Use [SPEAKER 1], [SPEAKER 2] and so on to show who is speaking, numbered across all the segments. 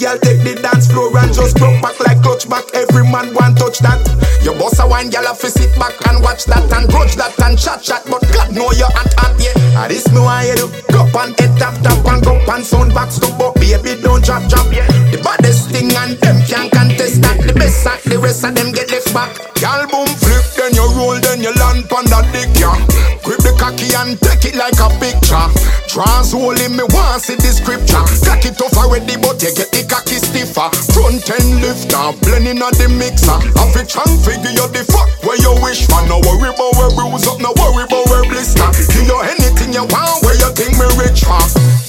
[SPEAKER 1] girl take the dance floor and just broke back like clutch back. Every man want touch that. Your boss a wine, girl, have to sit back and watch that and grudge that and chat chat. But God know you're hot hot, yeah. And this me why you do. Go up and head tap tap and go up and sound box to but baby don't drop drop, yeah. The baddest thing and them can't contest that. The best at the rest of them get left back. Girl boom flip, then you roll, then you land on that dick, yeah. Grip the cocky and take it like a picture. Trans in me want see the scripture. Cock it off already, but you get stiffer. Front end lifter, blending of the mixer. Have a chunk figure you the fuck where you wish for. No worry about where bruise up, no worry about where blister. Give you anything you want, where you think me rich for.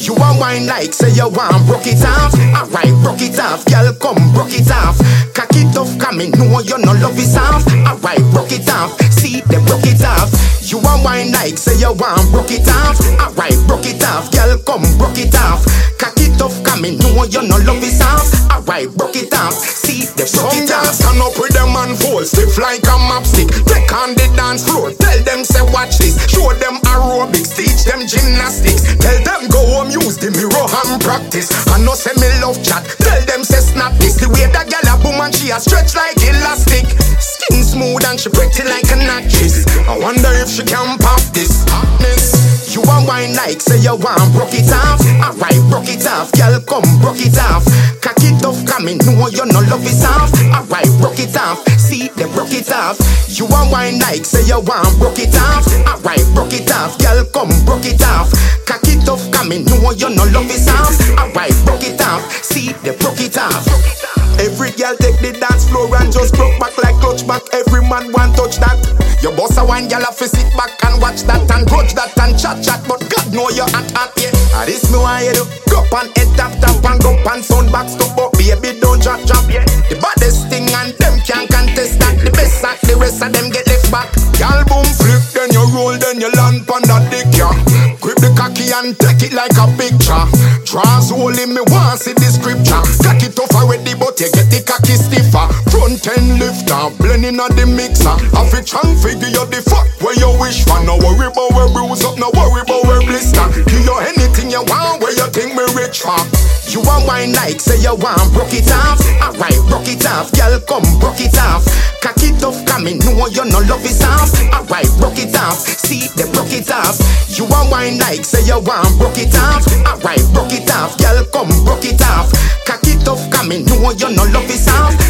[SPEAKER 1] You want wine like say you want broke it off. Alright, broke it off, girl, come broke it off. Cock off, coming, no you no love is off. Alright, broke it off, see them broke it off. You want wine like say you want broke it off. Alright, broke it off, girl, come broke it off. Cock off, coming, no you no love is off. Them say watch this. Show them aerobics, teach them gymnastics. Tell them go home, use the mirror and practice. I know say me love chat, tell them say snap this. The way that girl a boom and she a stretch like elastic. Skin smooth and she pretty like an actress. I wonder if she can pop this hotness. You want wine like say you want broke it off. Alright, broke it off, girl, come broke it off. It off, coming, no you no love is off. Alright, broke it off, see them broke it off. You want wine like say you want broke it off. Alright, broke it off, girl, come broke it off. Cock it off, coming, no you no love is off. Alright, broke it off, see them broke it off. Every girl take the dance floor and just broke back like clutch back. Every man want touch that. Your boss a wine, girl have to sit back and watch that and grudge that and chat chat. But God know you hot hot yeah. And this me why you do. And head tap tap and go up and sound box to but baby don't drop drop yeah. The baddest thing and them can't contest that. The best at the rest of them get left back. Girl boom flip, then you roll, then you land pon that dick yeah. Grip the cocky and take it like a picture. Trans in me want see the scripture. Cock it off already, but you get the cocky stiffer. Front end lifter, blending of the mixer. Have a chunk figure you the fuck where you wish for. No worry about where you think me rich for. You want wine like say you want broke it off. Alright, broke it off, girl, come broke it off. Cock it off, coming, no you no love is off. Alright, broke it off, see them broke it off. You want wine like say you want broke it off. Alright, broke it off, girl, come broke it off. Cock it off, coming, no you no love is off.